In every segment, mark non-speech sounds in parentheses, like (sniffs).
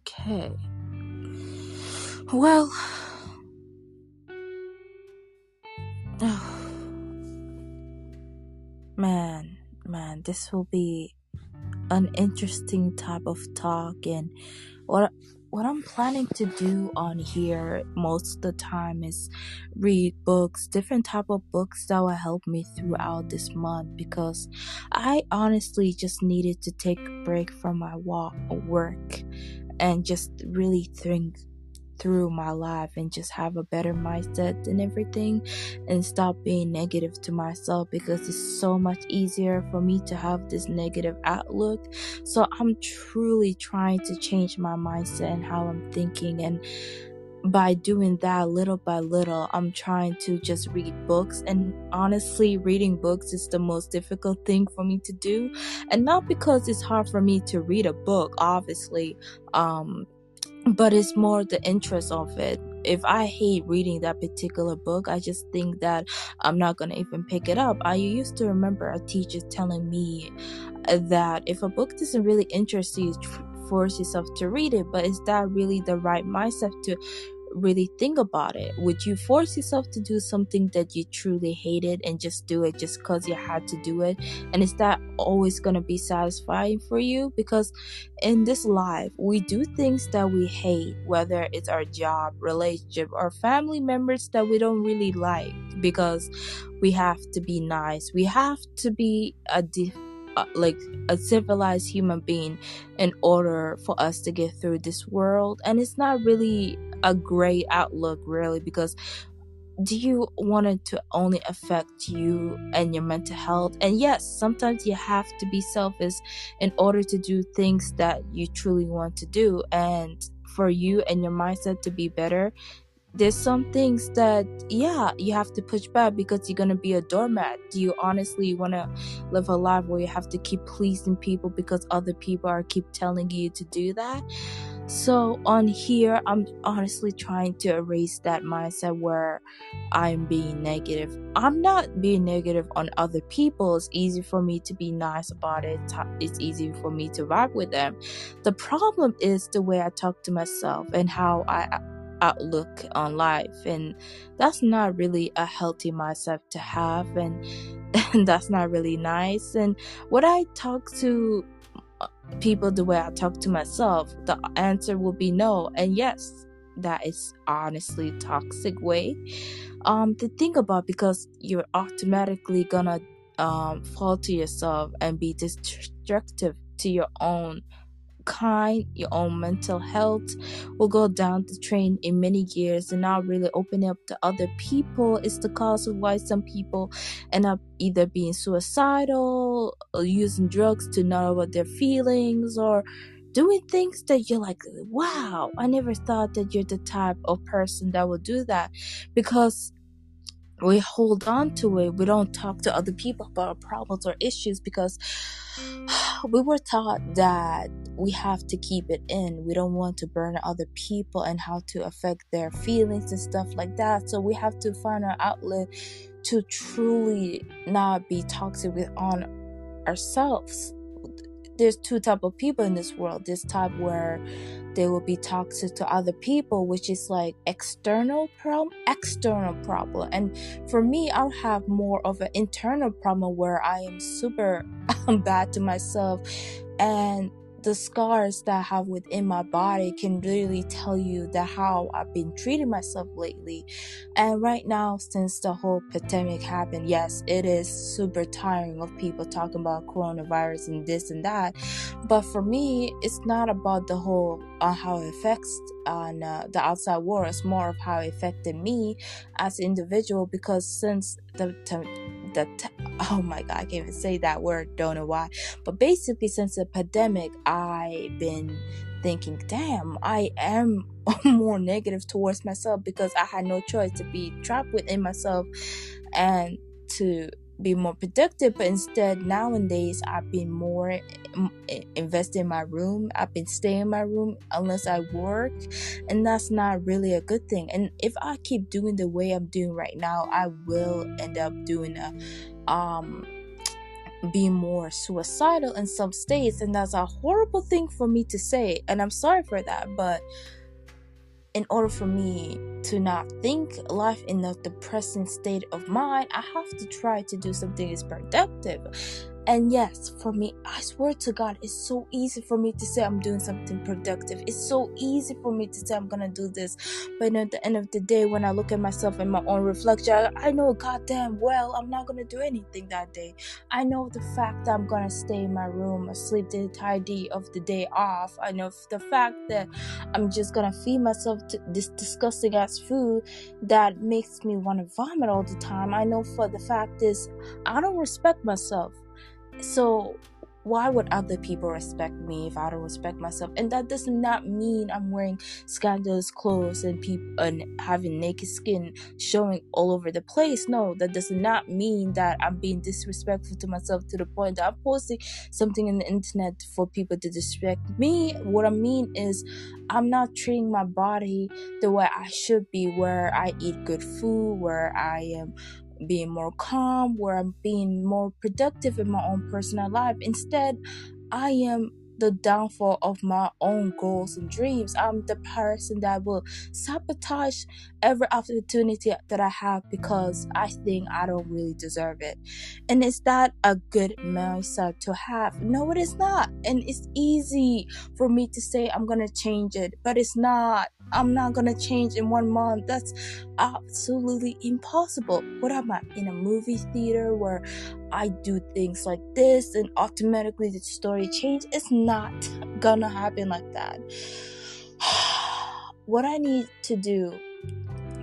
Okay. Well, oh, man, man, this will be an interesting type of talk and what what I'm planning to do on here most of the time is read books, different type of books that will help me throughout this month because I honestly just needed to take a break from my walk work and just really think through my life and just have a better mindset and everything and stop being negative to myself because it's so much easier for me to have this negative outlook. So I'm truly trying to change my mindset and how I'm thinking and by doing that little by little, I'm trying to just read books. And honestly, reading books is the most difficult thing for me to do. And not because it's hard for me to read a book, obviously. Um, but it's more the interest of it if i hate reading that particular book i just think that i'm not gonna even pick it up i used to remember a teacher telling me that if a book doesn't really interest you force yourself to read it but is that really the right mindset to really think about it. Would you force yourself to do something that you truly hated and just do it just because you had to do it? And is that always going to be satisfying for you? Because in this life, we do things that we hate, whether it's our job, relationship, or family members that we don't really like because we have to be nice. We have to be a uh, like a civilized human being in order for us to get through this world and it's not really a great outlook really because do you want it to only affect you and your mental health? And yes sometimes you have to be selfish in order to do things that you truly want to do. And for you and your mindset to be better there's some things that yeah you have to push back because you're gonna be a doormat. Do you honestly want to live a life where you have to keep pleasing people because other people are keep telling you to do that so on here i'm honestly trying to erase that mindset where i'm being negative. I'm not being negative on other people. It's easy for me to be nice about it. It's easy for me to vibe with them. The problem is the way i talk to myself and how i outlook on life and that's not really a healthy mindset to have and, (laughs) and that's not really nice. And what i talk to people the way i talk to myself the answer will be no. And yes that is honestly toxic way. Um to think about because you're automatically gonna um fall to yourself and be destructive to your own kind, your own mental health will go down the drain in many years. And not really open up to other people is the cause of why some people end up either being suicidal or using drugs to know about their feelings or doing things that you're like, wow, I never thought that you're the type of person that would do that. Because we hold on to it. We don't talk to other people about our problems or issues because (sighs) we were taught that we have to keep it in. We don't want to burn other people and how to affect their feelings and stuff like that. So we have to find our outlet to truly not be toxic with on ourselves there's two type of people in this world. This type where they will be toxic to other people which is like external problem external problem. And for me i'll have more of an internal problem where i am super (laughs) bad to myself. And the scars that I have within my body can really tell you that how I've been treating myself lately. And right now, since the whole pandemic happened, yes, it is super tiring of people talking about coronavirus and this and that. But for me, it's not about the whole uh, how it affects on uh, the outside world. It's more of how it affected me as an individual because since the the oh my god, I can't even say that word. Don't know why. But basically, since the pandemic, I've been thinking, damn, I am (laughs) more negative towards myself because I had no choice to be trapped within myself and to be more productive but instead nowadays i've been more invested in my room. I've been staying in my room unless i work and that's not really a good thing. And if i keep doing the way i'm doing right now i will end up doing a um be more suicidal in some states and that's a horrible thing for me to say and i'm sorry for that but in order for me to not think life in a depressing state of mind i have to try to do something that's productive and yes, for me, I swear to God, it's so easy for me to say I'm doing something productive. It's so easy for me to say I'm gonna do this. But at the end of the day, when I look at myself in my own reflection, I know goddamn well I'm not gonna do anything that day. I know the fact that I'm gonna stay in my room, sleep the entire day of the day off. I know the fact that I'm just gonna feed myself this disgusting ass food that makes me wanna vomit all the time. I know for the fact is I don't respect myself so why would other people respect me if I don't respect myself? And that does not mean I'm wearing scandalous clothes and people and having naked skin showing all over the place. No, that does not mean that I'm being disrespectful to myself to the point that I'm posting something in the internet for people to disrespect me. What I mean is I'm not treating my body the way I should be, where I eat good food, where I am being more calm, where I'm being more productive in my own personal life. Instead, I am the downfall of my own goals and dreams. I'm the person that will sabotage every opportunity that I have because I think I don't really deserve it. And is that a good mindset to have? No, it is not. And it's easy for me to say I'm gonna change it, but it's not. I'm not gonna change in one month. That's absolutely impossible. What am I in a movie theater where I do things like this and automatically the story change? It's not gonna happen like that. (sighs) what I need to do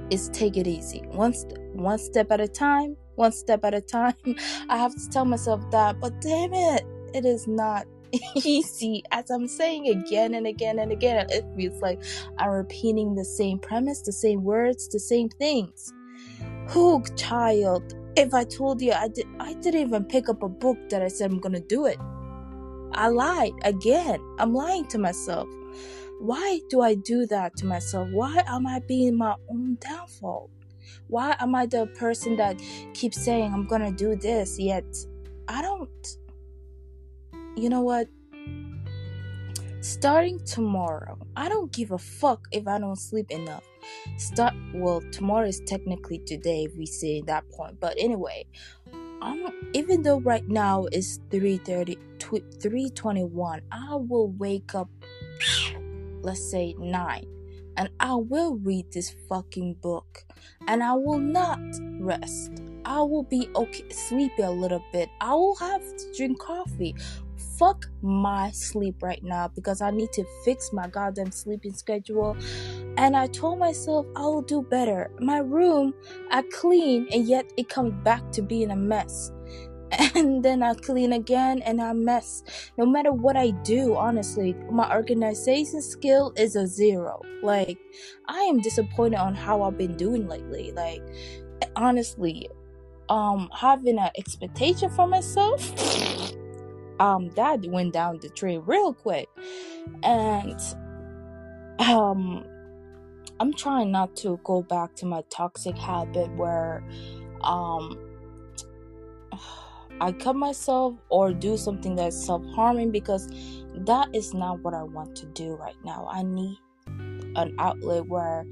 is take it easy. One st- one step at a time, one step at a time. (laughs) I have to tell myself that, but damn it, it is not (laughs) easy as I'm saying again and again and again. It feels like I'm repeating the same premise, the same words, the same things. Who child, if I told you I did I didn't even pick up a book that I said I'm gonna do it. I lied again. I'm lying to myself. Why do I do that to myself? Why am I being my own downfall? Why am I the person that keeps saying I'm gonna do this yet I don't you know what? Starting tomorrow, I don't give a fuck if I don't sleep enough. Start well, tomorrow is technically today if we say that point. But anyway, I'm even though right now it's 3:30 3:21, I will wake up (sniffs) let's say 9 and I will read this fucking book and I will not rest. I will be okay sleepy a little bit. I will have to drink coffee fuck my sleep right now because I need to fix my goddamn sleeping schedule. And I told myself I will do better. My room, I clean, and yet it comes back to being a mess. (laughs) And then I clean again and I mess. No matter what I do, honestly, my organization skill is a zero. Like, I am disappointed on how I've been doing lately. Like, honestly, um, having an expectation for myself (laughs) um that went down the tree real quick. And um i'm trying not to go back to my toxic habit where um (sighs) i cut myself or do something that's self-harming because that is not what i want to do right now. I need an outlet where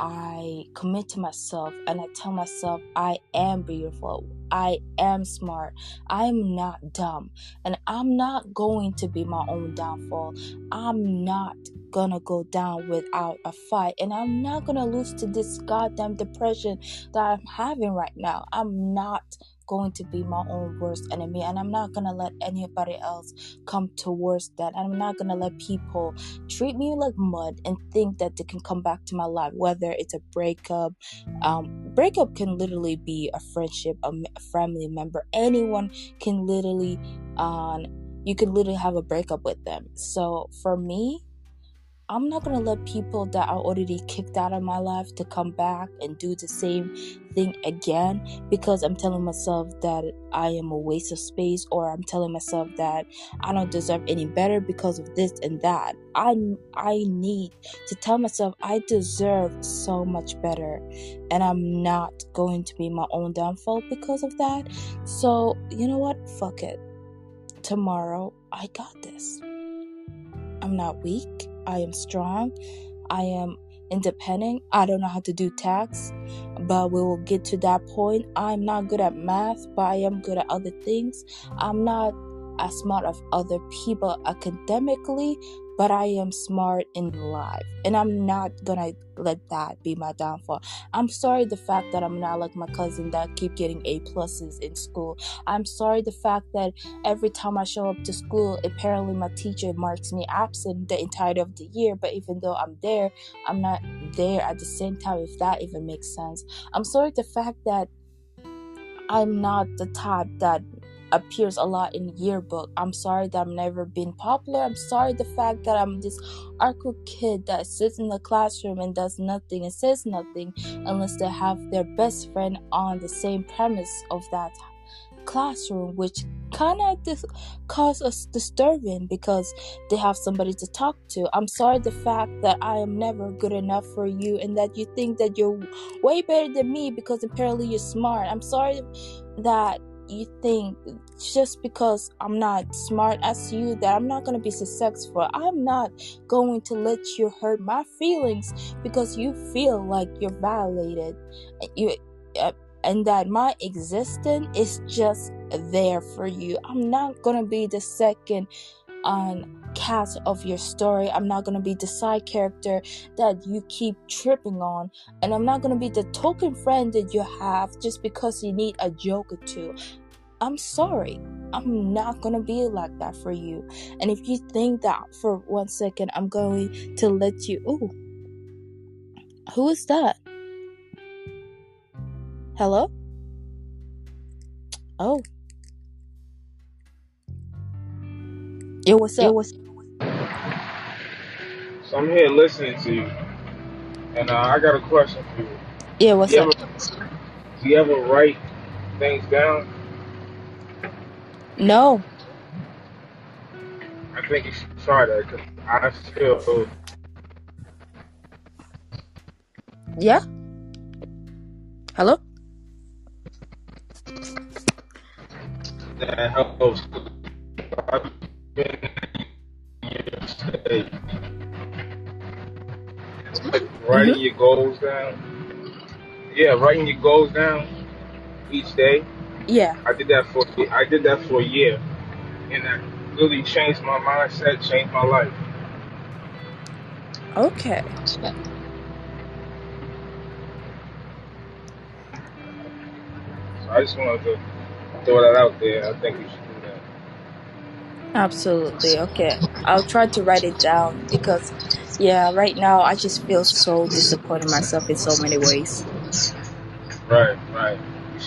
I commit to myself and I tell myself I am beautiful. I am smart. I'm not dumb. And I'm not going to be my own downfall. I'm not gonna go down without a fight. And I'm not gonna lose to this goddamn depression that I'm having right now. I'm not going to be my own worst enemy and I'm not gonna let anybody else come towards that. I'm not gonna let people treat me like mud and think that they can come back to my life, whether it's a breakup. Um, breakup can literally be a friendship, a, a family member. Anyone can literally, um, you could literally have a breakup with them. So for me, I'm not gonna let people that are already kicked out of my life to come back and do the same thing again because I'm telling myself that I am a waste of space or I'm telling myself that I don't deserve any better because of this and that. I I need to tell myself I deserve so much better and I'm not going to be my own downfall because of that. So, you know what? Fuck it. Tomorrow I got this. I'm not weak. I am strong. I am independent. I don't know how to do tax, but we will get to that point. I'm not good at math, but I am good at other things. I'm not as smart as other people academically, but I am smart in life. And I'm not gonna let that be my downfall. I'm sorry the fact that I'm not like my cousin that keep getting A pluses in school. I'm sorry the fact that every time I show up to school, apparently my teacher marks me absent the entirety of the year. But even though I'm there, I'm not there at the same time, if that even makes sense. I'm sorry the fact that I'm not the type that appears a lot in yearbook. I'm sorry that I've never been popular. I'm sorry the fact that I'm this arco kid that sits in the classroom and does nothing and says nothing unless they have their best friend on the same premise of that classroom, which kind of dis- cause us disturbing because they have somebody to talk to. I'm sorry the fact that I am never good enough for you and that you think that you're way better than me because apparently you're smart. I'm sorry that you think just because I'm not smart as you that I'm not going to be successful. I'm not going to let you hurt my feelings because you feel like you're violated. You uh, and that my existence is just there for you. I'm not going to be the second on cast of your story. I'm not gonna be the side character that you keep tripping on, and I'm not gonna be the token friend that you have just because you need a joke or two. I'm sorry. I'm not gonna be like that for you. And if you think that for one second I'm going to let you ooh. Who is that? Hello? Oh. It was. Yo, what's So I'm here listening to you, and uh, I got a question for you. Yeah, Do what's you up? ever do you ever write things down? No. I think you should try that because I feel Yeah? Hello? that helps. I've been writing Mm-hmm. your goals down. Yeah, writing your goals down each day. Yeah. I did that for I did that for a year, and that really changed my mindset, changed my life. Okay. So I just wanted to throw that out there. I think you should do that. Absolutely. Okay. I'll try to write it down because yeah, right now I just feel so disappointed in myself in so many ways. Right, right.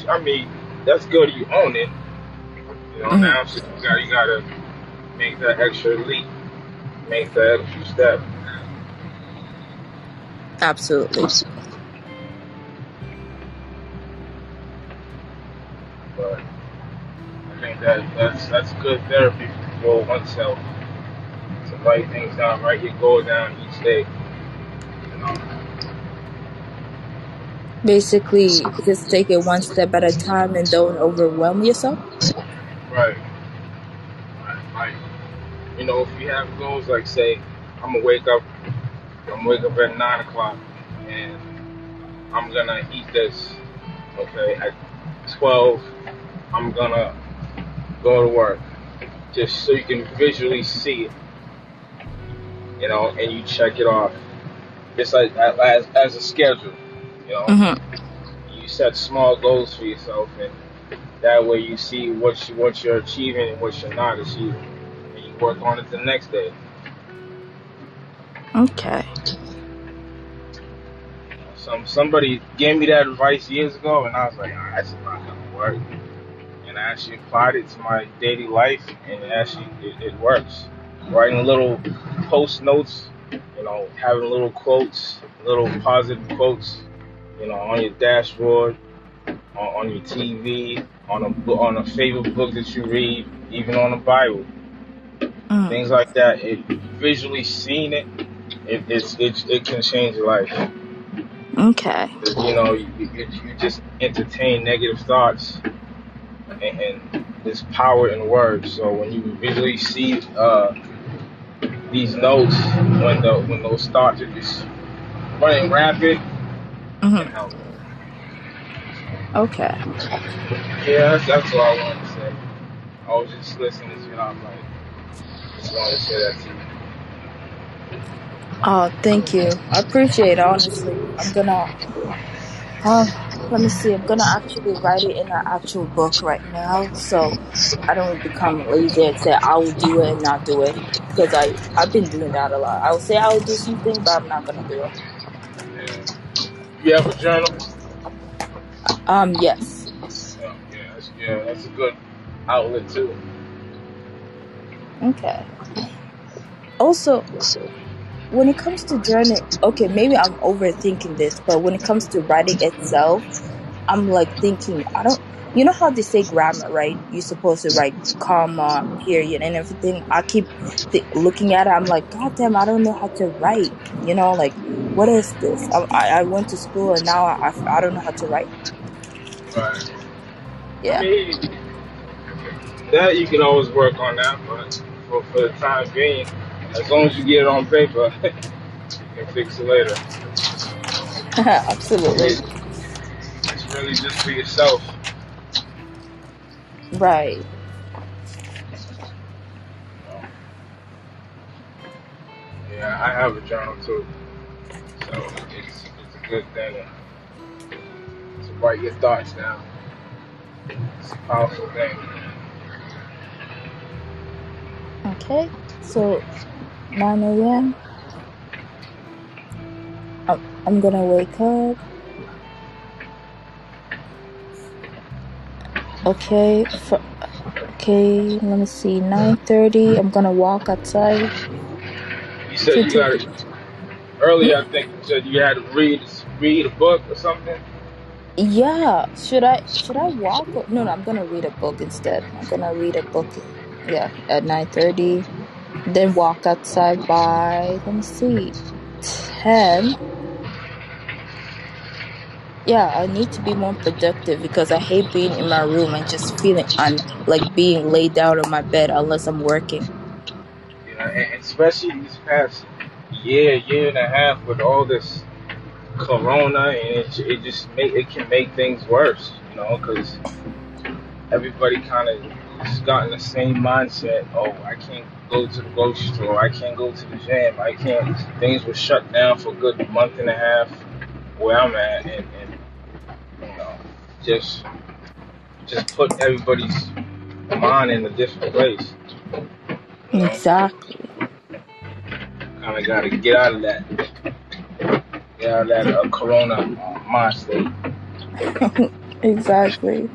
I mean, that's good. You own it. You know, Mhm. now so you got you gotta make that extra leap, make that extra step. Absolutely. But I think that that's that's good therapy for oneself write things down, write your goal down each day. You know, Basically, just take it one step at a time and don't overwhelm yourself. right, right, right. You know, if you have goals like say, I'm gonna wake up, I'm gonna wake up at nine o'clock, and I'm gonna eat this. Okay, at twelve, I'm gonna go to work, just so you can visually see it. You know, and you check it off, just like as as a schedule. You know, Mm-hmm. you set small goals for yourself, and that way you see what you what you're achieving and what you're not achieving, and you work on it the next day. Okay. Some somebody gave me that advice years ago, and I was like, ah, that's not gonna work. And I actually applied it to my daily life, and it actually it, it works. Writing little post notes, you know, having little quotes, little positive quotes, you know, on your dashboard, on, on your TV, on a on a favorite book that you read, even on the Bible, Mm. things like that. It visually seeing it, it it's, it, it can change your life. Okay. You know, you, you, you just entertain negative thoughts, and, and there's power in words. So when you visually see uh, these notes, when the when those thoughts are just running rapid, hmm help. Okay. Yeah, that's, that's all I wanted to say. I was just listening to you, and I'm like, just wanted to say that to you. Oh, thank you. I appreciate it, honestly. I'm gonna, um, let me see. I'm gonna actually write it in an actual book right now, so I don't become lazy and say I will do it and not do it. Because I, I've been doing that a lot. I will say I will do something, but I'm not gonna do it. Yeah. You have a journal? Um, yes. Yeah, yeah, that's, yeah, that's a good outlet too. Okay. Also, when it comes to journaling, okay, maybe I'm overthinking this, but when it comes to writing itself, I'm like thinking, I don't, you know how they say grammar, right? You're supposed to write comma, period, and everything. I keep th- looking at it. I'm like, God damn, I don't know how to write. You know, like, what is this? I, I I went to school and now I, I don't know how to write. Right. I Yeah. mean, that you can always work on that, but for, for the time being, as long as you get it on paper, (laughs) you can fix it later. (laughs) Absolutely. It, it's really just for yourself. Right. Yeah, I have a journal too, so it's it's a good thing to, to write your thoughts down. It's a powerful thing. Okay. So, 9 a.m. I'm, gonna wake up. Okay. For, okay. Let me see. 9:30. I'm gonna walk outside. You said you got it earlier. I hmm? think you said you had to read read a book or something. Yeah. Should I should I walk? Or, no, no. I'm gonna read a book instead. I'm gonna read a book. Yeah, at 9:30. Then walk outside by. Let me see. 10. Yeah, I need to be more productive because I hate being in my room and just feeling un like being laid down on my bed unless I'm working. Know, and especially these past year, year and a half with all this corona, and it, it just make it can make things worse. You know, because everybody kind of just gotten the same mindset. Oh, I can't go to the grocery store. I can't go to the gym. I can't. Things were shut down for a good month and a half where I'm at, and, and you know, just just put everybody's mind in a different place. You know, Exactly. kind of got to get out of that, get out of that uh, corona uh, mind state. (laughs) exactly.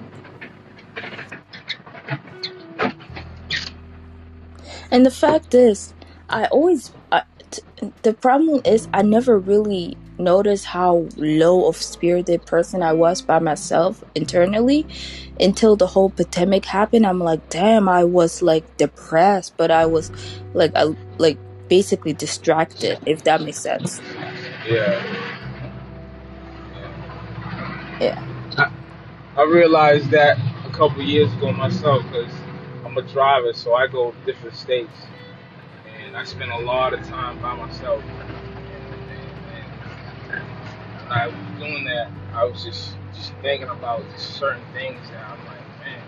And the fact is, I always I, t- the problem is I never really noticed how low of spirited person I was by myself internally until the whole pandemic happened. I'm like, damn, I was like depressed, but I was like, I like basically distracted, if that makes sense. Yeah, Yeah. I, I realized that a couple years ago myself because I'm a driver, so I go different states, and I spend a lot of time by myself. And, and, I was doing that, I was just just thinking about just certain things that I'm like, man,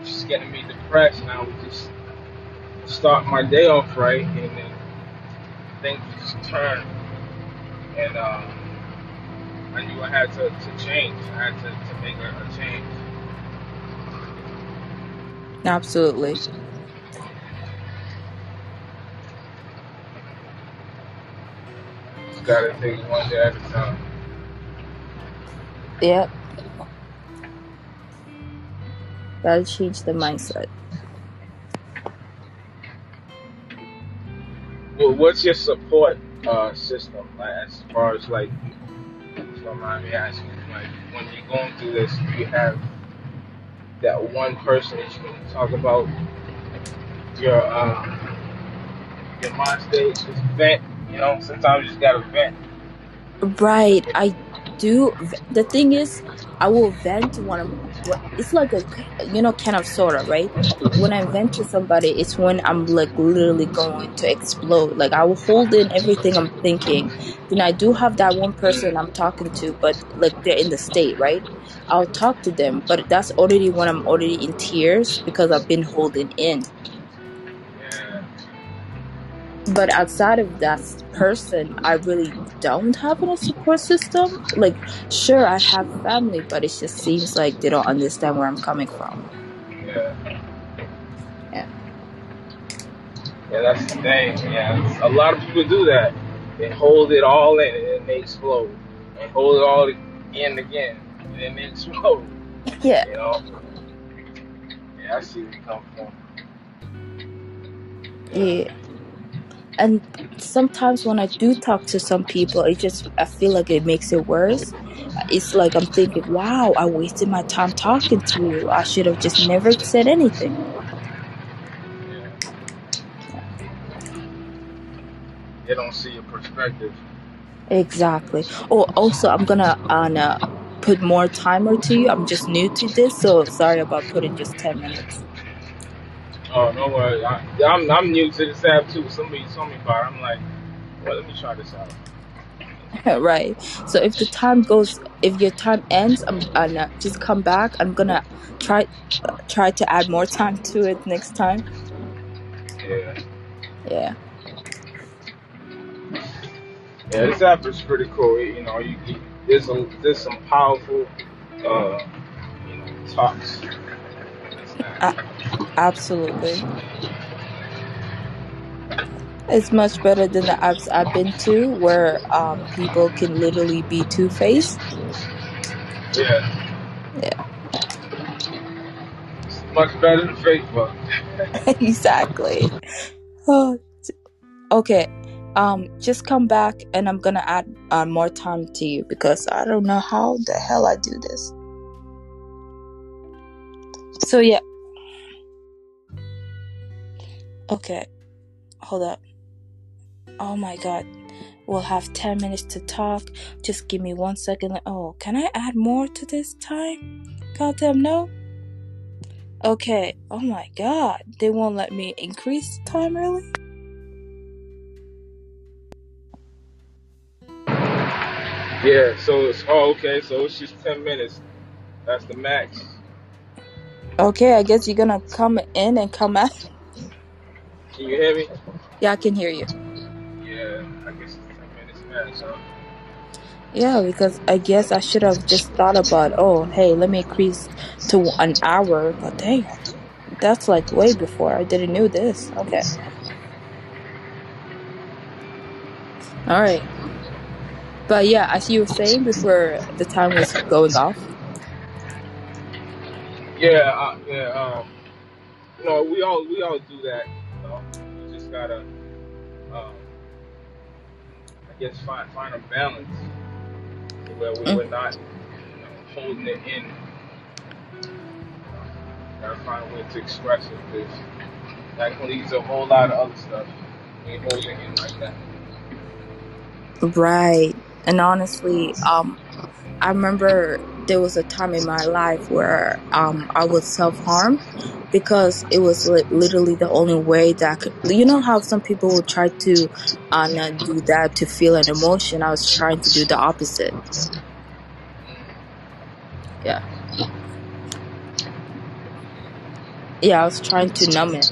it's just getting me depressed, and I would just start my day off right, and then things just turn, and um, I knew I had to, to change. I had to, to make a, a change. Absolutely. Just gotta take it one day at a time. Yep. Gotta change the mindset. Well, what's your support uh, system? Like as far as like, if you don't mind me asking, like when you're going through this, do you have that one person that you can talk about your uh, your mind state, just vent. You know, sometimes you just gotta vent. Right. I do. The thing is, I will vent when I'm. It's like a, you know, kind of sorta, right? When I vent to somebody, it's when I'm like literally going to explode. Like I will hold in everything I'm thinking. Then I do have that one person I'm talking to, but like they're in the state, right? I'll talk to them, but that's already when I'm already in tears because I've been holding in. Yeah, But outside of that person, I really don't have a support system. Like, sure, I have family, but it just seems like they don't understand where I'm coming from. yeah, Yeah. yeah. That's the thing. Yeah, a lot of people do that. They hold it all in and then they explode. And hold it all in again and then they explode. Yeah. You know. Yeah, I see where you come from. Yeah. And sometimes when I do talk to some people, it just, I feel like it makes it worse. It's like I'm thinking, wow, I wasted my time talking to you. I should have just never said anything. They don't see your perspective. Exactly. Oh, also, I'm gonna uh, put more timer to you. I'm just new to this, so sorry about putting just 10 minutes. Oh, no worries. I, I'm I'm new to this app too. Somebody told me about it. I'm like, well, let me try this out. (laughs) right. So if the time goes, if your time ends, I'm gonna just come back. I'm gonna try uh, try to add more time to it next time. Yeah. Yeah. Yeah, this app is pretty cool. You know, you, you there's a there's some powerful uh you know talks. A- absolutely. It's much better than the apps I've been to, where um people can literally be two faced. Yeah, Yeah. it's much better than Facebook. (laughs) exactly. Oh, (sighs) okay. Um, just come back and I'm gonna add uh, more time to you because I don't know how the hell I do this. So yeah. Okay. Hold up. Oh my god. We'll have 10 minutes to talk. Just give me one second. Oh, can I add more to this time? Goddamn no. Okay. Oh my god. They won't let me increase the time really? Yeah, so it's oh okay, so it's just ten minutes. That's the max. Okay, I guess you're gonna come in and come out. (laughs) Can you hear me? Yeah, I can hear you. Yeah, I guess it's ten minutes max. Huh? Yeah, because I guess I should have just thought about, oh, hey, let me increase to an hour. But dang, that's like way before. I didn't know this. Okay. All right. But yeah, as you were saying before the time was going off. Yeah, uh, yeah. Um, you know, we all we all do that. Know, you just gotta, um, I guess, find find a balance where we Mm, were not you know, holding it in. Gotta find a way to express it because that can lead to a whole lot of other stuff. when you hold it in like that. Right. And honestly, um, I remember there was a time in my life where um I would self harm because it was li- literally the only way that I could. You know how some people will try to uh, not do that to feel an emotion. I was trying to do the opposite. Yeah, yeah. I was trying to numb it.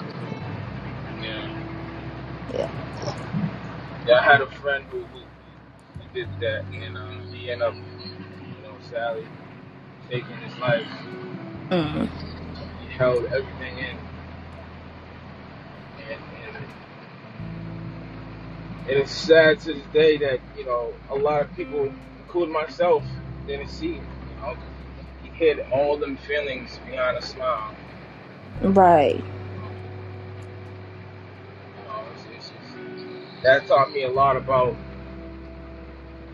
Yeah. Yeah. Yeah, I had a friend who, who, who did that, and uh, he ended up, you know, sadly taking his life. Mm. He held everything in, and, and, and it's sad to this day that you know a lot of people, including myself, didn't see it. You know, he hid all them feelings behind a smile. Right. You know, it's, it's just, that taught me a lot about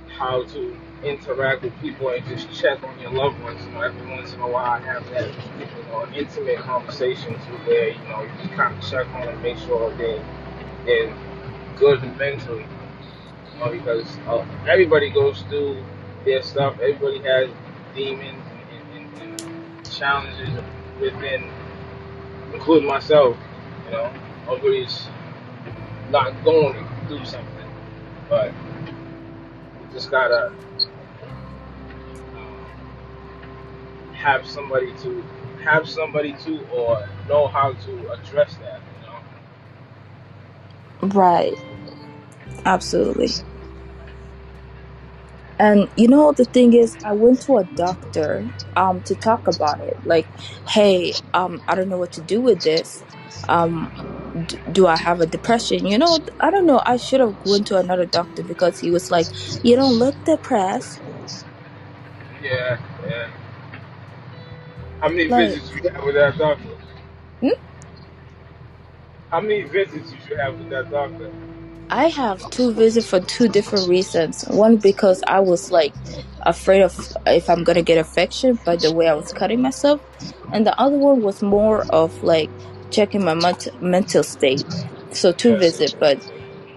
how to interact with people and just check on your loved ones. You know, every once in a while, I have that, you know, intimate conversations where you know you just kind of check on them, make sure they they're good mentally. You know, because uh, everybody goes through their stuff. Everybody has demons and, and, and, and challenges within, including myself. You know, nobody's not going through something, but you just gotta have somebody to have somebody to or know how to address that. You know. Right. Absolutely. And you know the thing is, I went to a doctor um to talk about it. Like, hey, um, I don't know what to do with this. Um, d- do I have a depression? You know, I don't know. I should have went to another doctor because he was like, you don't look depressed. Yeah, yeah. How many Like, visits you have with that doctor? hmm? How many visits you should have with that doctor? I have two visits for two different reasons. One because I was like afraid of if I'm gonna get infection by the way I was cutting myself, and the other one was more of like checking my ment- mental state. So two Yeah. visit, but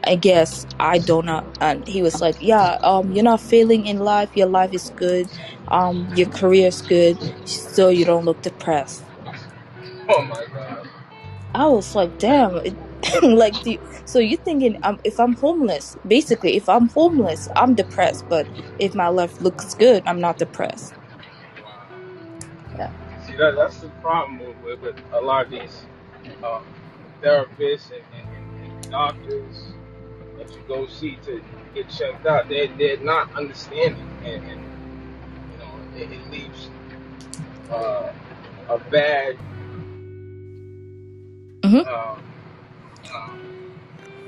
I guess I don't know. And he was like, "Yeah, um, you're not failing in life. Your life is good. Um, your career is good. So you don't look depressed." Oh my god. I was like, damn, it, (laughs) like, do you, so you thinking um, if I'm homeless, basically, if I'm homeless, I'm depressed, but if my life looks good, I'm not depressed. Yeah. See that that's the problem with, with, with a lot of these um, therapists and, and, and doctors that you go see to get checked out. They they're not understanding and, and you know it, it leaves uh, a bad hmm um, um,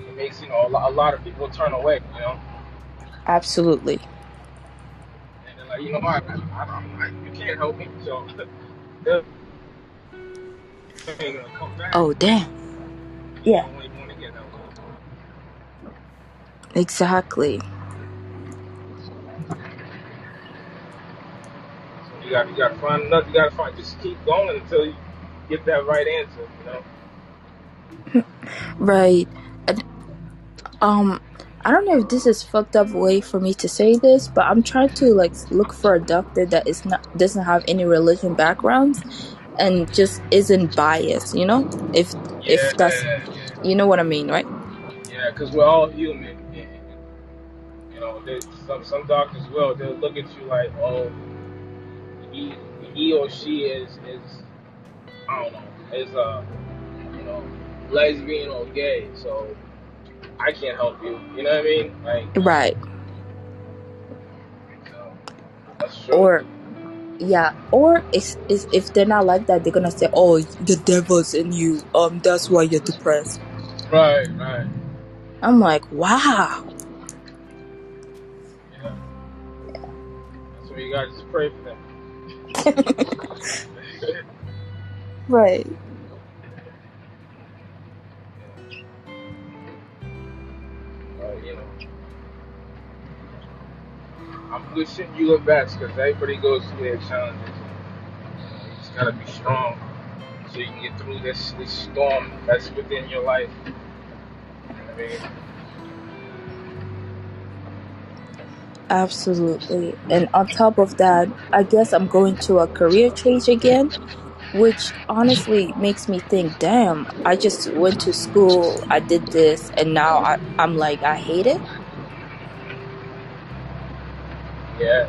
it makes you know a lot, a lot of people turn away, you know, Absolutely. and they're like, you know I, I, I, you can't help me, so (laughs) they're ain't gonna come back. Oh, damn. Yeah, don't even want to get help. Exactly. You got you got to find another. You got to find. Just keep going until you get that right answer. You know. Right. And, um, I don't know if this is fucked up way for me to say this, but I'm trying to like look for a doctor that is not doesn't have any religion backgrounds and just isn't biased. You know, if if Yeah, that's yeah, you know what I mean, right? yeah. Because we're all human. Know, some some doctors will they'll look at you like, oh, he he or she is is I don't know is uh you know lesbian or gay, so I can't help you. You know what I mean? Like, Right. you know, that's true. Or yeah, or it's, it's, if they're not like that, they're gonna say, "Oh, the devil's in you. Um, that's why you're depressed." Right, right. I'm like, wow. You gotta just pray for them. (laughs) right. You know, I'm wishing you the best because everybody goes through their challenges. You, just gotta be strong so you can get through this this storm that's within your life. You know I mean? Absolutely. And on top of that, I guess I'm going to a career change again, which honestly makes me think, damn, I just went to school, I did this, and now I, I'm like, I hate it. Yeah.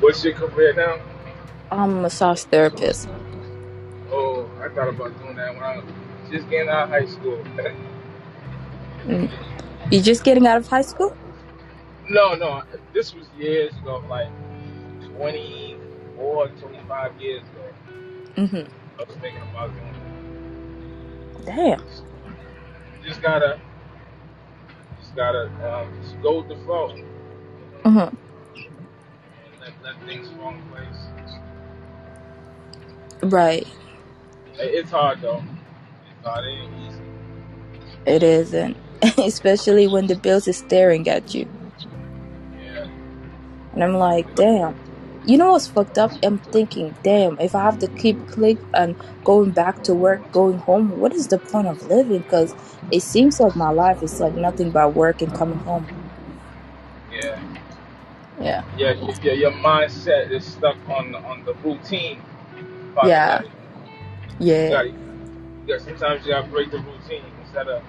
What's your career now? I'm a massage therapist. Oh, I thought about doing that when I was just getting out of high school. (laughs) You just getting out of high school? No, no, this was years ago, like 24, 25 years ago. hmm I was thinking about doing Damn. it. You just gotta, just gotta um, just go with the flow hmm and let, let things fall in place. Right. It- It's hard though. It's hard. It ain't easy. It isn't. (laughs) especially when the bills is staring at you. Yeah. And I'm like, damn. You know what's fucked up? I'm thinking, damn, if I have to keep click and going back to work, going home, what is the point of living? Because it seems like my life is like nothing but work and coming home. Yeah. Yeah. Yeah, y- yeah, your mindset is stuck on the, on the routine. Yeah. life. Yeah. gotta, gotta, sometimes you gotta break the routine instead of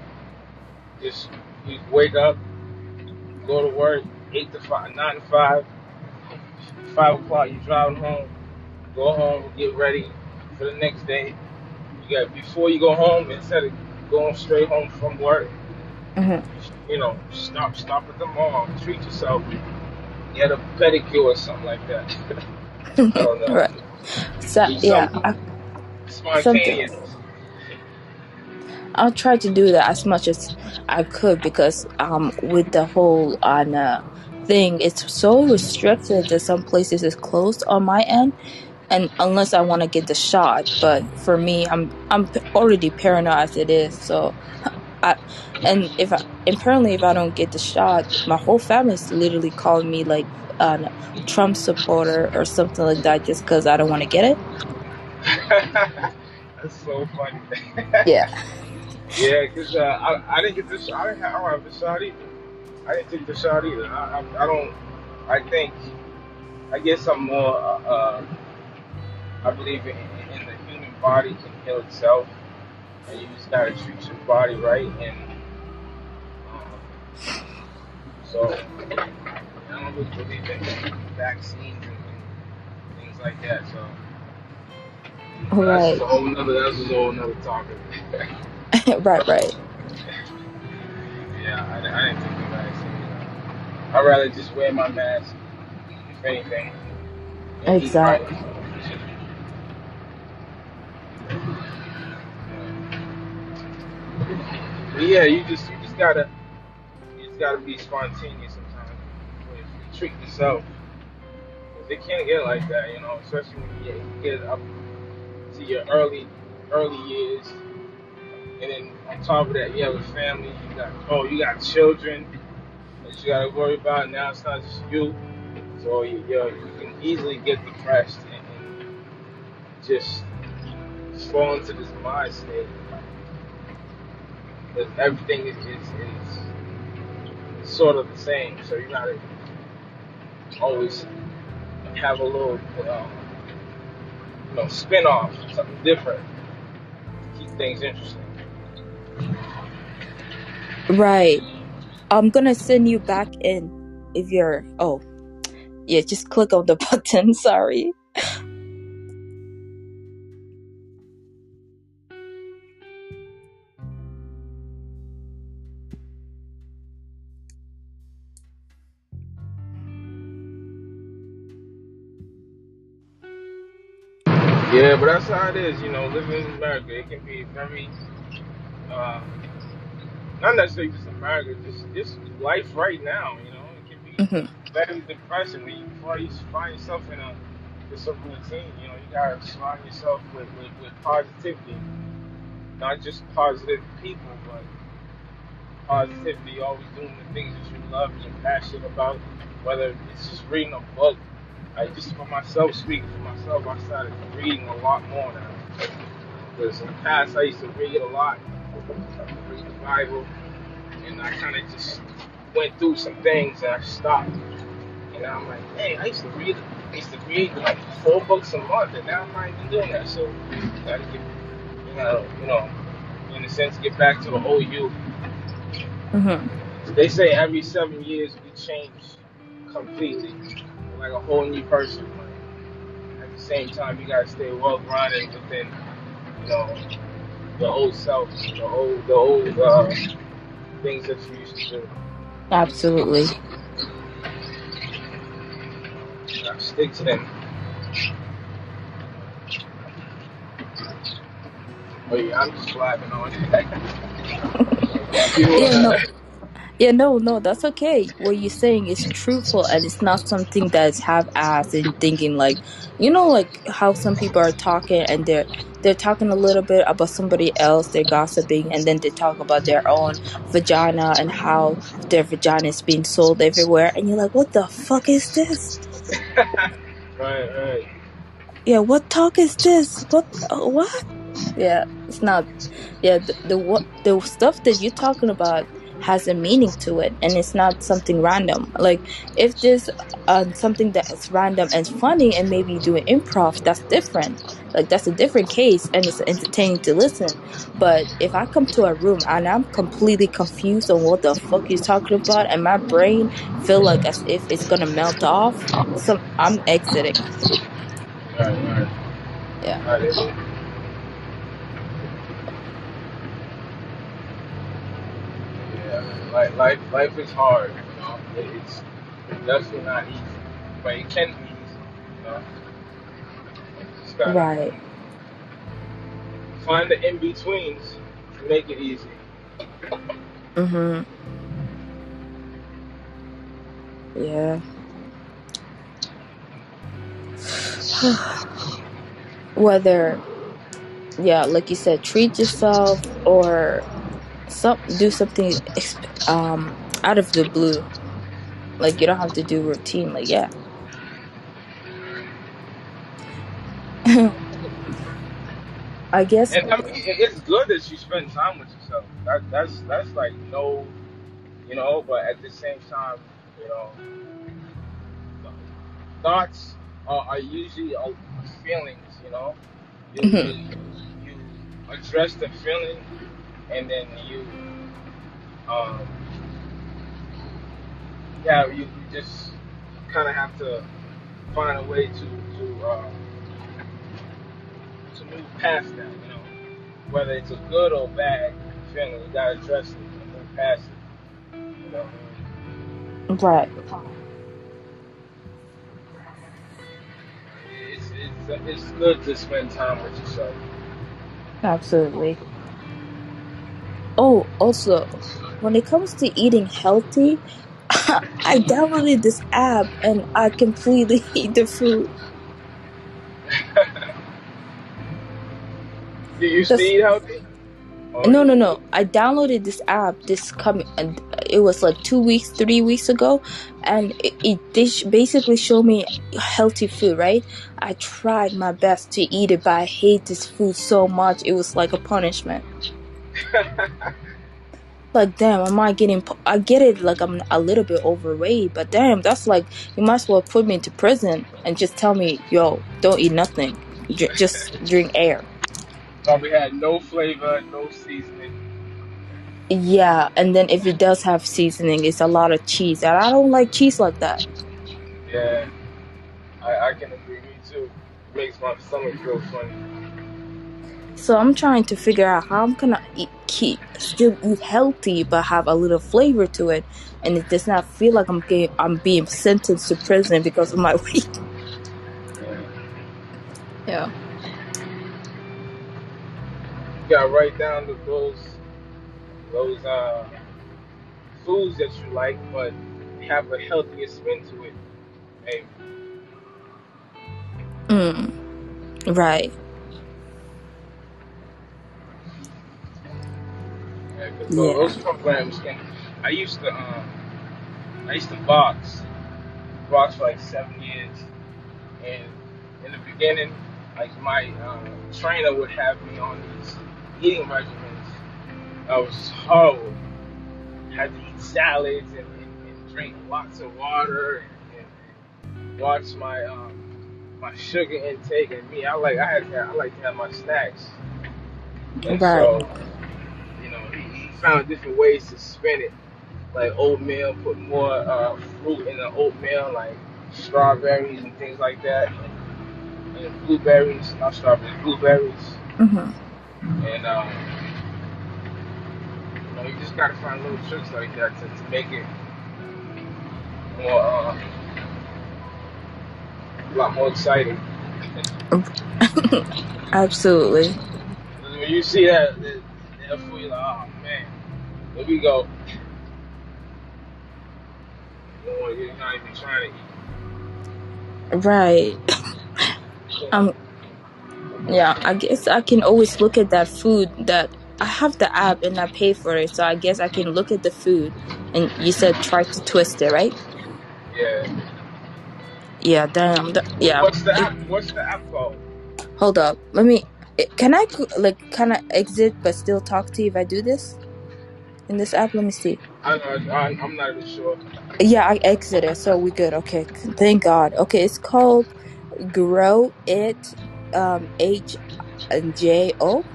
just you wake up, go to work, eight to five, nine to five, five o'clock. You driving home, go home, get ready for the next day. You got before you go home, instead of going straight home from work, hmm you know, stop, stop at the mall, treat yourself, get a pedicure or something like that. (laughs) I don't know. right. So Do yeah, something I, something. spontaneous. I'll try to do that as much as I could because um with the whole on uh, thing, it's so restricted that some places is closed on my end, and unless I want to get the shot. But for me, I'm I'm already paranoid as it is, so (laughs) I and if I apparently if I don't get the shot, my whole family is literally calling me like a Trump supporter or something like that just because I don't want to get it. (laughs) That's so funny. (laughs) Yeah. yeah, because uh, I, I didn't get the shot. I didn't have, I don't have the shot either. I didn't take the shot either. I, I, I don't. I think. I guess I'm more. Uh, uh, I believe in, in the human body can heal itself, and you just gotta treat your body right. And um, so I don't really believe in vaccines and, and things like that. So. That's Right. just a whole nother. That's just a whole nother topic. (laughs) (laughs) right. Right. I'd rather just wear my mask, if anything, and eat right. Exactly. But yeah, you just you just gotta you just gotta be spontaneous sometimes. You treat yourself, 'Cause it can't get like that, you know. Especially when you get, you get up to your early early years, and then on top of that, you have a family. You got oh, you got children you gotta worry about. Now it's not just you, so you you, you can easily get depressed and, and just fall into this mind state that everything is, is, is sort of the same. So you gotta always have a little, um, you know, spin off, something different to keep things interesting. Right. I'm gonna send you back in if you're. Oh, yeah. Just click on the (laughs) button. Sorry. Yeah, but that's how it is, you know, living in America. It can be very, uh, not necessarily just America, just just life right now, you know. It can be hmm very depressing when you find you find yourself in a just a routine. You know, you gotta surround yourself with, with, with positivity, not just positive people, but positivity. Always doing the things that you love and you're passionate about. Whether it's just reading a book, I just for myself, speaking for myself, I started reading a lot more now. Because in the past, I used to read a lot, read the Bible, and I kind of just went through some things and I stopped. And I'm like, hey, I used to read, I used to read like four books a month, and now I'm not even doing that. So, gotta get, you know, you know, in a sense, get back to the old you. hmm They say every seven years we change completely, like a whole new person. But at the same time, you gotta stay well grounded within, you know, the old self, the old, the old uh, things that you used to do. Absolutely. You stick to them. But yeah, I'm just blabbing on. (laughs) People, Yeah. No. Yeah, no, no, that's okay. What you're saying is truthful and it's not something that's half-assed and thinking like, you know, like how some people are talking and they're they're talking a little bit about somebody else, they're gossiping, and then they talk about their own vagina and how their vagina is being sold everywhere, and you're like, what the fuck is this? (laughs) right, right. Yeah, what talk is this? What? Uh, what? Yeah, it's not. Yeah, the, the what the stuff that you're talking about has a meaning to it and it's not something random. Like if there's uh, something that's random and funny and maybe you do an improv that's different. Like that's a different case and it's entertaining to listen. But if i come to a room and i'm completely confused on what the fuck you're talking about and my brain feel like as if it's gonna melt off so i'm exiting. Right, right. yeah Yeah, life, life, is hard. You know, It- it's definitely not easy, but it can be easy. You know, just gotta right find the in betweens to make it easy. mm-hmm yeah (sighs) whether yeah like you said treat yourself or some do something um out of the blue like you don't have to do routine like yeah (laughs) i guess And I mean, it's good that you spend time with yourself. That, that's that's like no, you know. But at the same time, you know, thoughts are, are usually feelings. You know, you, Mhm. you you address the feeling, and then you um yeah you, you just kind of have to find a way to to uh, to move past that. You know, whether it's a good or bad feeling, you gotta address it and move past it. You know. right It's, it's, it's good to spend time with yourself. absolutely oh also when it comes to eating healthy (laughs) i downloaded this app and i completely (laughs) eat the food (laughs) Do you That's- eat healthy? Or oh, No, no, no. I downloaded this app. This coming, and it was like two weeks, three weeks ago, and it, it they basically showed me healthy food. Right? I tried my best to eat it, but I hate this food so much. It was like a punishment. (laughs) Like, damn, am I getting? I get it. Like, I'm a little bit overweight, but damn, that's like you might as well put me into prison and just tell me, yo, don't eat nothing, J- just drink air. Probably had no flavor, no seasoning. Yeah, and then if it does have seasoning, it's a lot of cheese, and I don't like cheese like that. Yeah, I, I can agree. Me too. Makes my stomach feel funny. So I'm trying to figure out how I'm gonna eat, keep still eat healthy, but have a little flavor to it, and it does not feel like I'm getting, I'm being sentenced to prison because of my (laughs) weight. Yeah. Yeah. You gotta write down the, those those uh, foods that you like, but have a healthier spin to it. Hey, Mm. Right. Yeah, 'cause Yeah. those, programs can. I used to um, I used to box, box for like seven years, and in the beginning, like my uh, trainer would have me on these eating regimens. I was horrible. Had to eat salads and, and, and drink lots of water and, and watch my um, my sugar intake and me. I like I had to have, I like to have my snacks. And Right. so, you know, he, he found different ways to spin it. Like oatmeal, put more uh, fruit in the oatmeal, like strawberries and things like that, and, and blueberries, not strawberries, blueberries, hmm and um, you know, you just gotta find little tricks like that to, to make it more, uh, a lot more exciting. (laughs) Absolutely. When you see that, that, that you're like, oh man, here we go. you're not even trying to eat. Right. um. Yeah. I guess I can always look at that food that I have the app and I pay for it, so I guess I can look at the food. And you said try to twist it, right? Yeah. Yeah. Damn. yeah. What's the app? What's the app called? hold up. Let me. It- Can I like kind of exit but still talk to you if I do this in this app? Let me see. I, I, I'm not even sure. Yeah, I exited, so we good. Okay, thank God. Okay, it's called Grow It, um, H J O.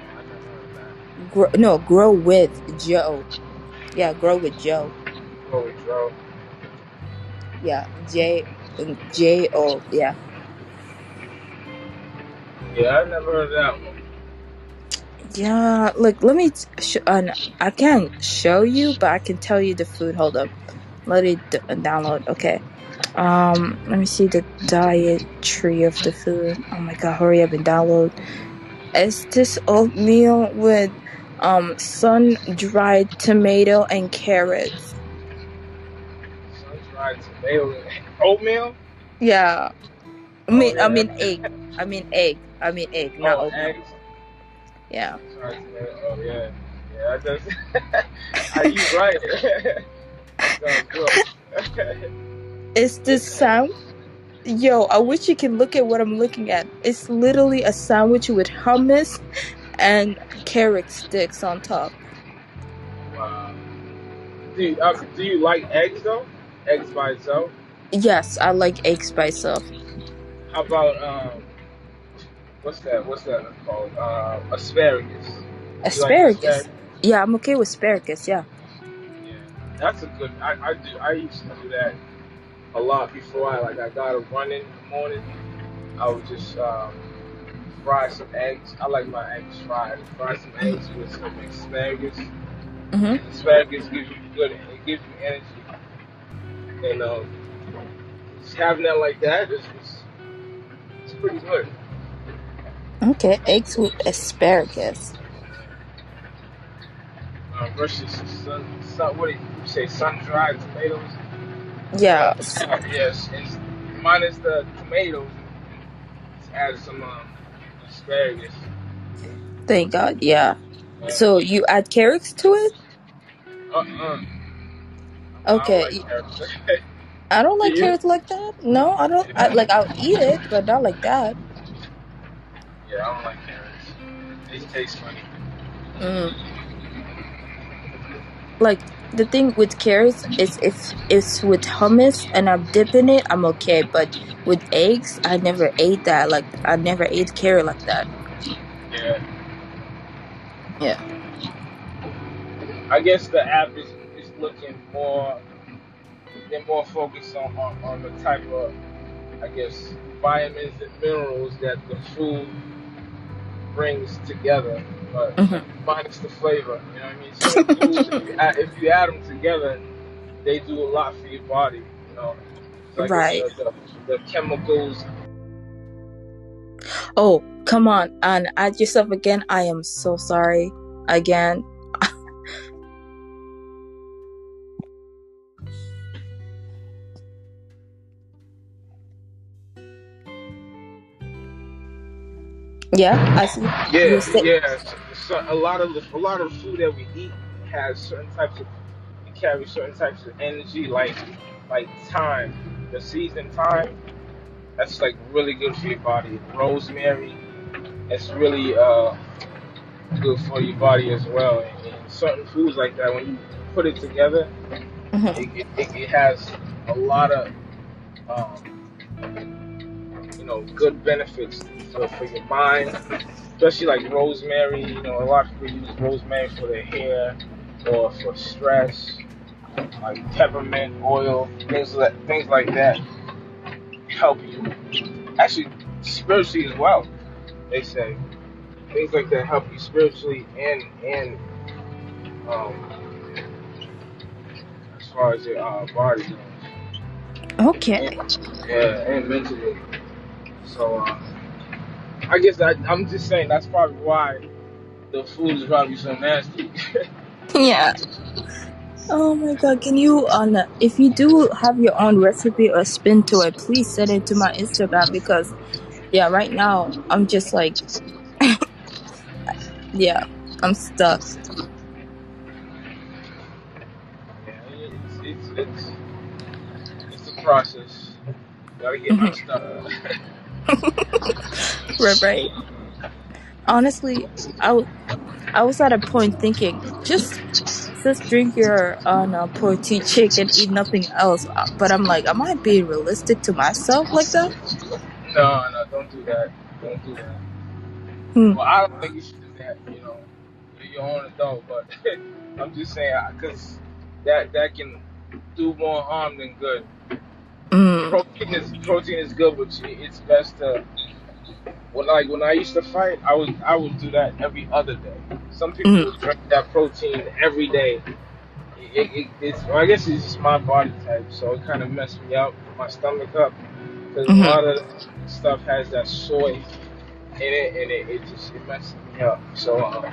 I never heard of that. Grow, no, Grow with Joe. Yeah, Grow with Joe. Grow with Joe. Yeah, J J O. Yeah. Yeah, I never heard of that one. Yeah, look, let me. Sh- uh, I can't show you, but I can tell you the food. Hold up, let it d- download. Okay. Um, let me see the dietary of the food. Oh my god, hurry up and download. It's this oatmeal with um sun dried tomato and carrots. Sun-dried tomato and (laughs) oatmeal. Yeah. I mean, Oh, I mean egg. I mean egg. I mean egg, not oh, oatmeal. eggs. Yeah. Sun-dried. Oh yeah. Yeah, that does. Are you right? (laughs) It's the (laughs) sound. Yo, I wish you can look at what I'm looking at. It's literally a sandwich with hummus and carrot sticks on top. wow. Do you, uh, do you like eggs though? Eggs by itself. Yes, I like eggs by itself. How about um, what's that? What's that called? Uh, asparagus. You like Asparagus. Yeah, I'm okay with asparagus. Yeah. Yeah, that's a good. I, I do. I used to do that a lot before I like I got to run in the morning. I would just um, fry some eggs. I like my eggs fried. Fry some eggs with some asparagus. Mhm. Asparagus gives you good. It gives you energy. And um, just having that like that is it's pretty good. Okay, eggs with asparagus. Uh, versus sun, sun, what do you say? Sun dried tomatoes. Yeah. Uh, (laughs) yes, it's minus the tomatoes. Just add some um, asparagus. Thank God. Yeah. So you add carrots to it? Uh uh Okay. I don't like carrots. (laughs) I don't like you? carrots like that. No, I don't. I, like I'll eat it, but not like that. Yeah, I don't like carrots. They taste funny. Mm. Like the thing with carrots is if it's with hummus and I'm dipping it, I'm okay. But with eggs, I never ate that. Like I never ate carrot like that. Yeah. Yeah. I guess the app is, is looking more. They're more focused on, on, on the type of, I guess, vitamins and minerals that the food brings together. But hmm minus the flavor. You know what I mean? Foods, if you, add, if you add them together, they do a lot for your body. You know, like Right. the, the, the chemicals. Oh, come on, and add yourself again. I am so sorry. Again. Yeah, I see. Yeah, You yeah. So a lot of the, a lot of the food that we eat has certain types of it carries certain types of energy, like like thyme, the season thyme. That's like really good for your body. Rosemary, it's really uh good for your body as well. And, and certain foods like that, when you put it together, Mhm. it, it, it has a lot of um, know good benefits for, for your mind especially like rosemary you know a lot of people use rosemary for their hair or for stress like peppermint oil things like things like that help you actually spiritually as well they say things like that help you spiritually and and um, as far as your uh, body goes Okay. yeah, and mentally. So uh, I guess that I'm just saying that's probably why the food is probably so nasty. (laughs) Yeah. Oh my god, can you on if you do have your own recipe or spin to it, please send it to my Instagram because yeah, right now I'm just like (laughs) yeah, I'm stuck. Yeah, it's it's it's, it's a process. Gotta get Mhm. unstuck. (laughs) (laughs) Right, right. Honestly, I, w- I was at a point thinking just just drink your uh, no, protein shake and eat nothing else. Uh, But I'm like, am I being realistic to myself like that? no, no, don't do that. Don't do that. Hmm. Well, I don't think you should do that. You know, you're your own adult, but (laughs) I'm just saying because that that can do more harm than good. Mm. Protein is protein is good, but it's best to. When like when I used to fight, I would I would do that every other day. Some people Mm. would drink that protein every day. It, it, it's well, I guess it's just my body type, so it kind of messed me up, my stomach up, because a lot of stuff has that soy in it, and it, it just it messes me up. So uh,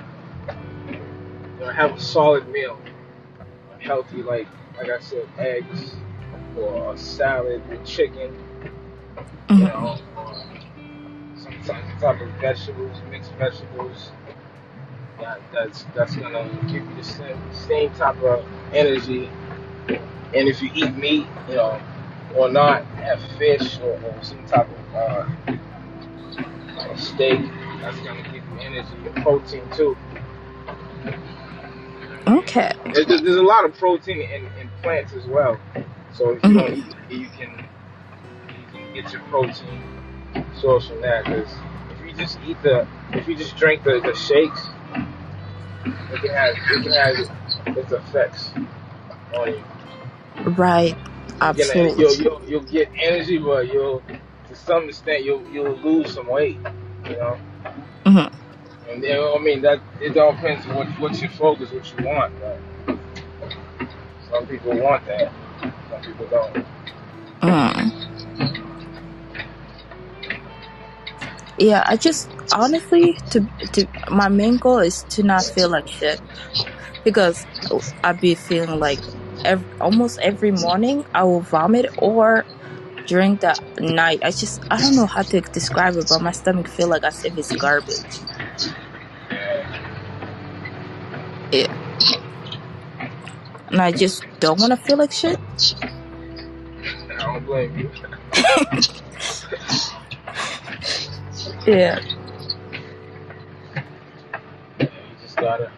you know, have a solid meal, healthy like like I said, eggs or a salad with chicken, you Mhm. know, or some type of vegetables, mixed vegetables. That, that's that's gonna give you the same same type of energy. And if you eat meat, you know, or not have fish or, or some type of uh, uh, steak, that's gonna give you energy and protein too. Okay. There's, there's there's a lot of protein in, in plants as well. So if you don't Mhm. eat you can you can get your protein source from that. Because if you just eat the if you just drink the, the shakes, it can have it can have its effects on you. Right. Absolutely. you'll, you'll you'll get energy, but you'll to some extent you'll you'll lose some weight. You know, Mhm. and then, I mean that it all depends on what what's your focus, what you want. But some people want that, some people don't. Mm. Yeah, I just honestly to to my main goal is to not feel like shit because I be feeling like ev almost every morning I will vomit or during the night I just I don't know how to describe it, but my stomach feel like as if it's garbage. Yeah, and I just don't want to feel like shit. I don't blame you. Yeah. Yeah, you just gotta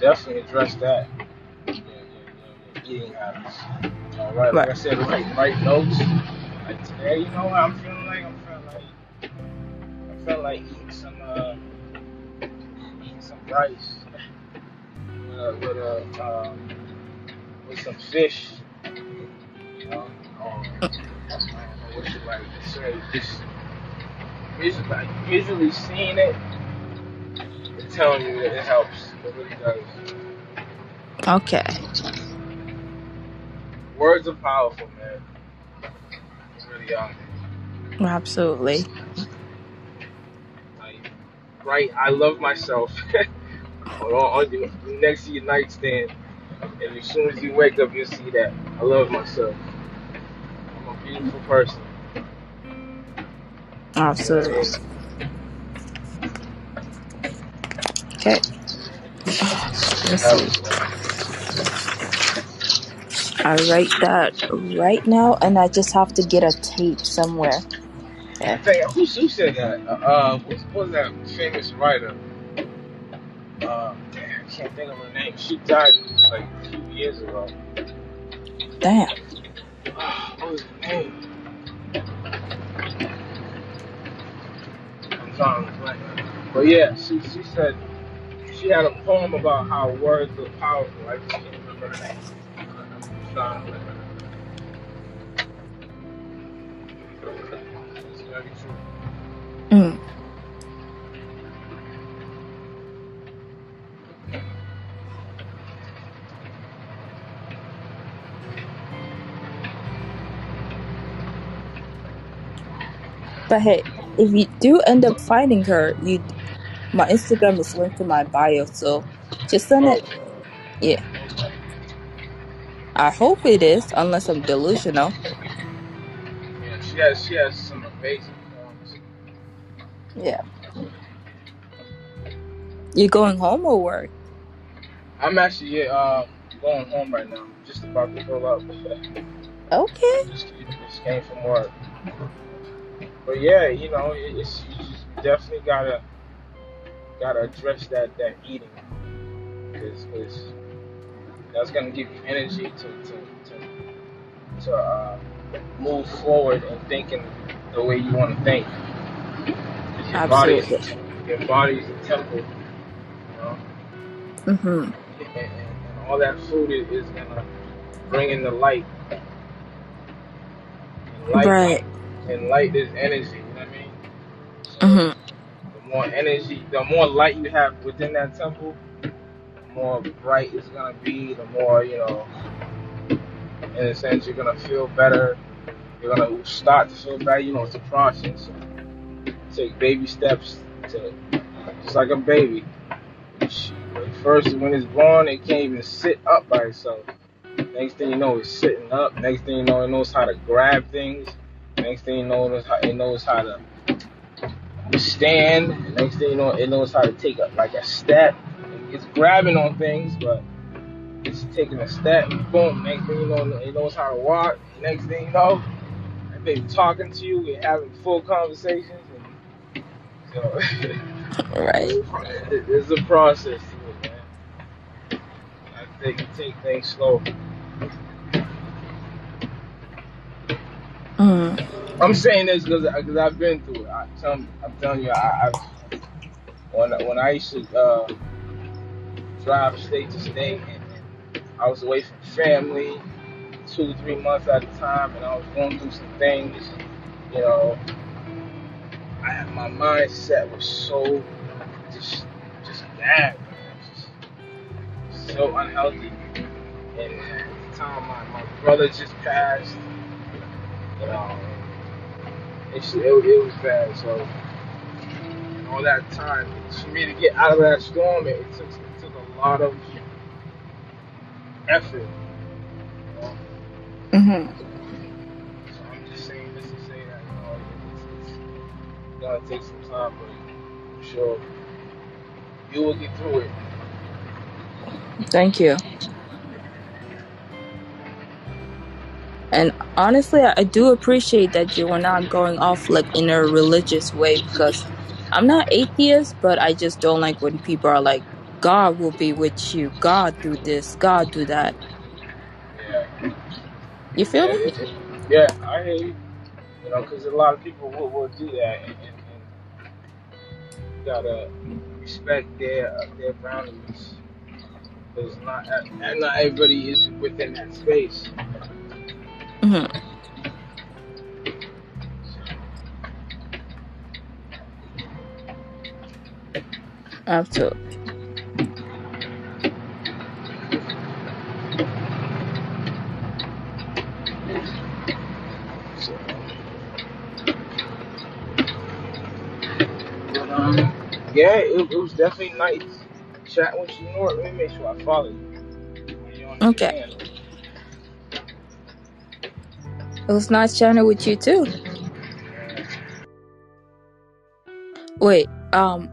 definitely address that. Your, your, your, your eating habits. You know, right, like I said, write write notes. Like today, you know what I'm feeling like? I'm feeling like I felt like eating some uh, eating some rice with a, with a um, with some fish. You know, um, I don't know what you like to say. Just visually, like, visually seeing it and telling you that it helps. It really does. Okay. Words are powerful, man. They really are. Absolutely. Like, right, I love myself. (laughs) on, on your, next to your nightstand, and as soon as you wake up, you'll see that I love myself. I'm a beautiful person. You know what I Absolutely. Okay. Let's see. I write that right now, and I just have to get a tape somewhere. Yeah. Hey, who, who said that? Uh, uh what was that famous writer? Can't think of her name. She died like a few years ago. Damn. Ah, what was her name? I'm trying to blank. But yeah, she she said she had a poem about how words are powerful. I just can't remember her name. I'm trying to remember. It's very true. But hey, if you do end up finding her, you my Instagram is linked to my bio, so just send it. Yeah. I hope it is, unless I'm delusional. Yeah, she has she has some amazing forms. Yeah. You going home or work? I'm actually uh, going home right now. Just about to pull (laughs) up. Okay. just, just came from work. But yeah, you know, it's you just definitely gotta gotta address that that eating because that's gonna give you energy to to to, to uh, move forward and thinking the way you want to think. your body is your body is a temple, you know, Mm-hmm. and, and, all that food is, is gonna bring in the light. Light Right. And light is energy. You know what I mean? So Mm-hmm. the more energy, the more light you have within that temple, the more bright it's gonna be. The more you know, in a sense, you're gonna feel better. You're gonna start to feel better. You know, it's a process. So Take baby steps to, just like a baby. First, when it's born, it can't even sit up by itself. Next thing you know, it's sitting up. Next thing you know, it knows how to grab things. Next thing you know, it knows how, it knows how to stand. Next thing you know, it knows how to take a, like a step. It's grabbing on things, but it's taking a step. Boom. Next thing you know, it knows how to walk. Next thing you know, that baby talking to you. We're having full conversations. And, so, Right. (laughs) it's a process to it, man. I think you take things slow. Mm. I'm saying this because because I've been through it. I tell, I'm telling you, I, I when when I used to uh, drive state to state, and, and I was away from family two three months at a time, and I was going through some things. You know, I my mindset was so just just bad. Just so unhealthy. And at the time, my, my brother just passed. You know, it's, it, it was bad. So all that time for me to get out of that storm, it, it took it took a lot of effort. You know? Mm-hmm. So I'm just saying this to say that you know it's, it's gonna take some time, but I'm sure you will get through it. Thank you. And honestly, I do appreciate that you are not going off like in a religious way because I'm not atheist, but I just don't like when people are like, God will be with you, God do this, God do that. Yeah, You yeah, feel me? it, it, yeah. I hear you. You know, because a lot of people will, will do that, and, and, and you gotta respect their their boundaries. Because not not everybody is within that space. Hmm Absolutely. So, but, um, yeah, it, it was definitely nice chatting with you. You what? Let me make sure I follow you. On Okay. It was nice chatting with you too. Wait, um,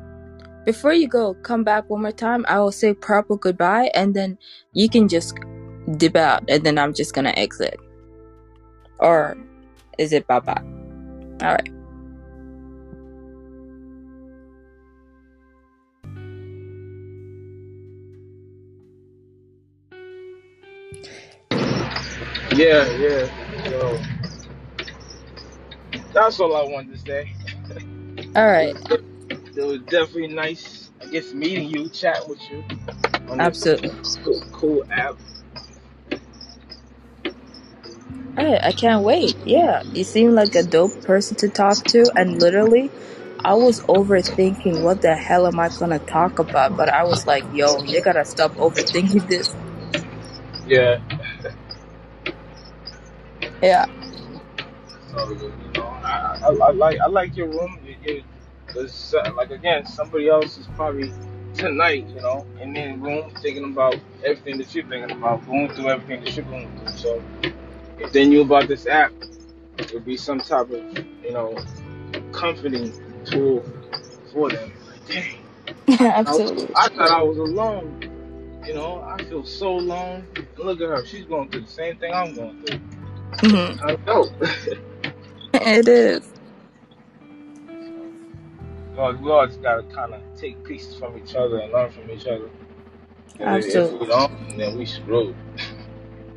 before you go, come back one more time. I will say proper goodbye, and then you can just dip out, and then I'm just gonna exit. Or is it bye bye? All right. Yeah, yeah. So that's all I wanted to say. All right. It, it was definitely nice, I guess, meeting you, chatting with you on this Absolutely. cool, cool app. All right. I can't wait. Yeah, you seem like a dope person to talk to, and literally, I was overthinking what the hell am I gonna talk about, but I was like, yo, you gotta stop overthinking this. Yeah. Yeah. So you know, I, I, I like I like your room. You, you, there's, uh, like again, somebody else is probably tonight, you know, in the room thinking about everything that you're thinking about, going through everything that you're going through. So if they knew about this app, it would be some type of, you know, comforting tool for them. Like, dang, (laughs) I, Absolutely. I thought I was alone. You know, I feel so alone. Look at her; she's going through the same thing I'm going through. Hmm I know. (laughs) It is. well, we all just gotta kind of take pieces from each other and learn from each other. And if if we don't, then we screwed.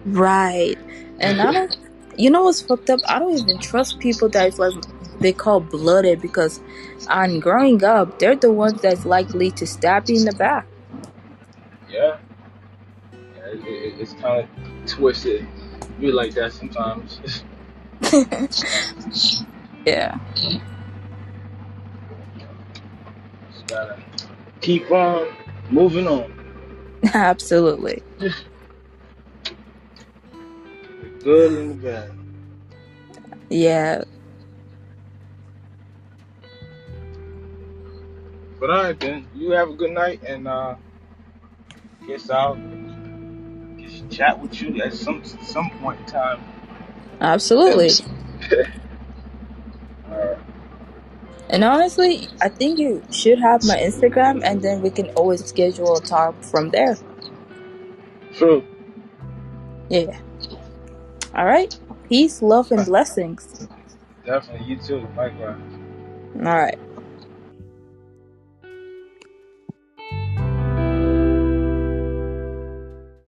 Right. And I don't, you know what's fucked up? I don't even trust people that's like, they call blooded because on growing up, they're the ones that's likely to stab you in the back. Yeah. yeah it, it, it's kind of twisted. Be like that sometimes. (laughs) yeah. just gotta keep on moving on. (laughs) Absolutely. Good and bad. Yeah. But all right then, you have a good night, and uh, guess I'll guess chat with you at some some point in time. Absolutely. (laughs) And honestly, I think you should have my Instagram and then we can always schedule a talk from there. True. Yeah. All right. Peace, love, and blessings. Definitely. You too. Likewise. All right.